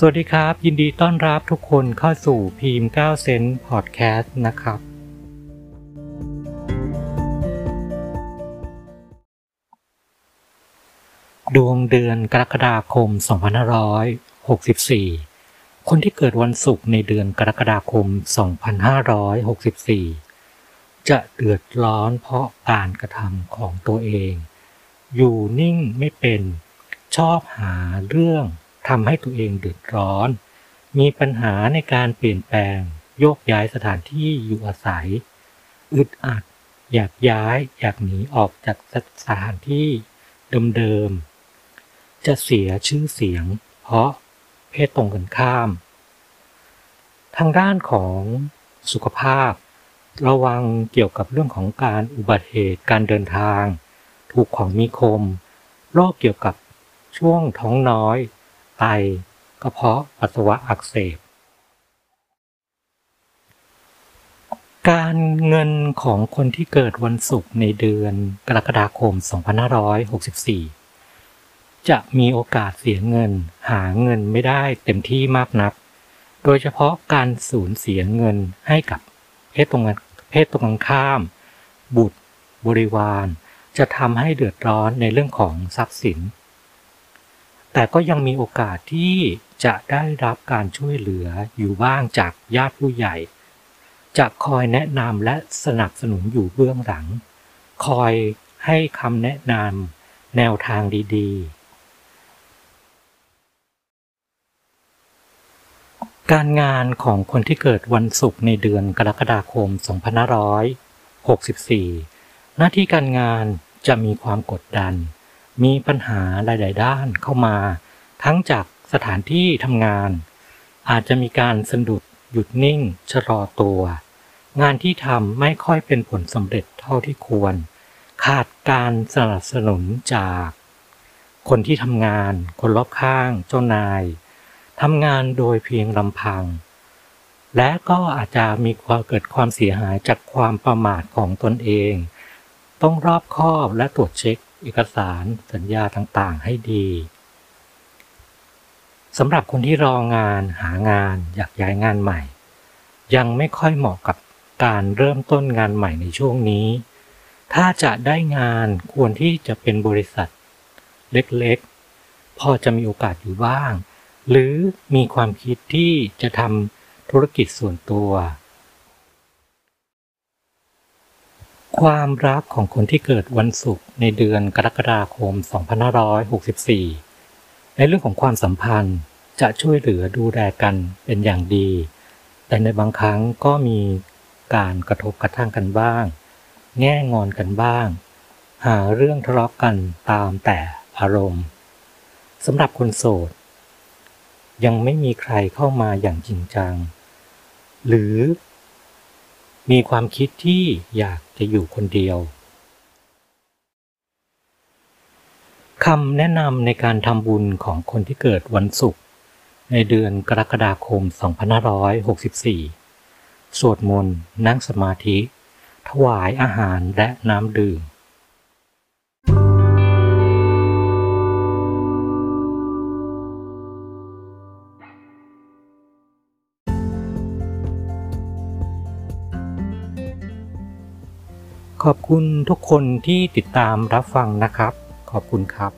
สวัสดีครับ ยินดีต้อนรับทุกคนเข้าสู่พีม9เซนพอดแคสต์นะครับ ดวงเดือนกรกฎาคม 2564 คนที่เกิดวันศุกร์ในเดือนกรกฎาคม 2564 จะเดือดร้อนเพราะการกระทำของตัวเอง อยู่นิ่งไม่เป็นชอบหาเรื่อง ทำให้ตัวเองเดือดร้อน มีปัญหาในการเปลี่ยนแปลง โยกย้ายสถานที่อยู่อาศัย อึดอัด อยากย้าย อยากหนีออกจากสถานที่เดิมๆ จะเสียชื่อเสียง เพราะเพศตรงกันข้าม ทางด้านของสุขภาพ ระวังเกี่ยวกับเรื่องของการอุบัติเหตุการเดินทาง ถูกของมีคม โรคเกี่ยวกับช่วงท้องน้อย ไตกระเพาะปัสสาวะอักเสบ การเงินของคนที่เกิดวันศุกร์ในเดือนกรกฎาคม 2564 จะมีโอกาสเสียเงินหาเงินไม่ได้เต็มที่มากนัก โดยเฉพาะการสูญเสียเงินให้กับเพศตรงเพศตรงข้าม บุตรบริวาร จะทำให้เดือดร้อนในเรื่องของทรัพย์สิน แต่ก็ยังมีโอกาสที่จะได้รับการช่วยเหลืออยู่บ้างจากญาติผู้ใหญ่ จะคอยแนะนำและสนับสนุนอยู่เบื้องหลัง คอยให้คำแนะนำแนวทางดีๆ การงานของคนที่เกิดวันศุกร์ในเดือนกรกฎาคม 2564 หน้าที่การงานจะมีความกดดัน มีปัญหาหลาย ๆ ด้านเข้ามา ทั้งจากสถานที่ทำงาน อาจจะมีการสะดุดหยุดนิ่ง ชะลอตัว งานที่ทำไม่ค่อยเป็นผลสำเร็จเท่าที่ควร ขาดการสนับสนุนจาก คนที่ทำงาน คนรอบข้าง เจ้านายทำงานโดยเพียงลำพัง และก็อาจจะมีความเกิดความเสียหายจากความประมาทของตนเอง ต้องรอบคอบและตรวจเช็ค เอกสารสัญญาต่างๆ ให้ดีสำหรับคนที่รองานหางานอยากย้ายงานใหม่ ยังไม่ค่อยเหมาะกับการเริ่มต้นงานใหม่ในช่วงนี้ ถ้าจะได้งานควรที่จะเป็นบริษัท เล็กๆ พอจะมีโอกาสอยู่บ้าง หรือมีความคิดที่จะทำธุรกิจส่วนตัว ความรักของคนที่เกิดวันศุกร์ในเดือนกรกฎาคม 2564 ในเรื่องของความสัมพันธ์จะช่วยเหลือดูแลกันเป็นอย่างดี แต่ในบางครั้งก็มีการกระทบกระทั่งกันบ้าง แง่งอนกันบ้าง หาเรื่องทะเลาะกกันตามแต่อารมณ์สำหรับคนโสด ยังไม่มีใครเข้ามาอย่างจริงจัง หรือมีความคิดที่อยาก จะอยู่คนเดียวคำแนะนำในการทำบุญของคนที่เกิดวันศุกร์ในเดือนกรกฎาคม 2564 สวดมนต์ นั่งสมาธิ ถวายอาหารและน้ำดื่ม ขอบคุณทุกคนที่ติดตามรับฟังนะครับ ขอบคุณครับ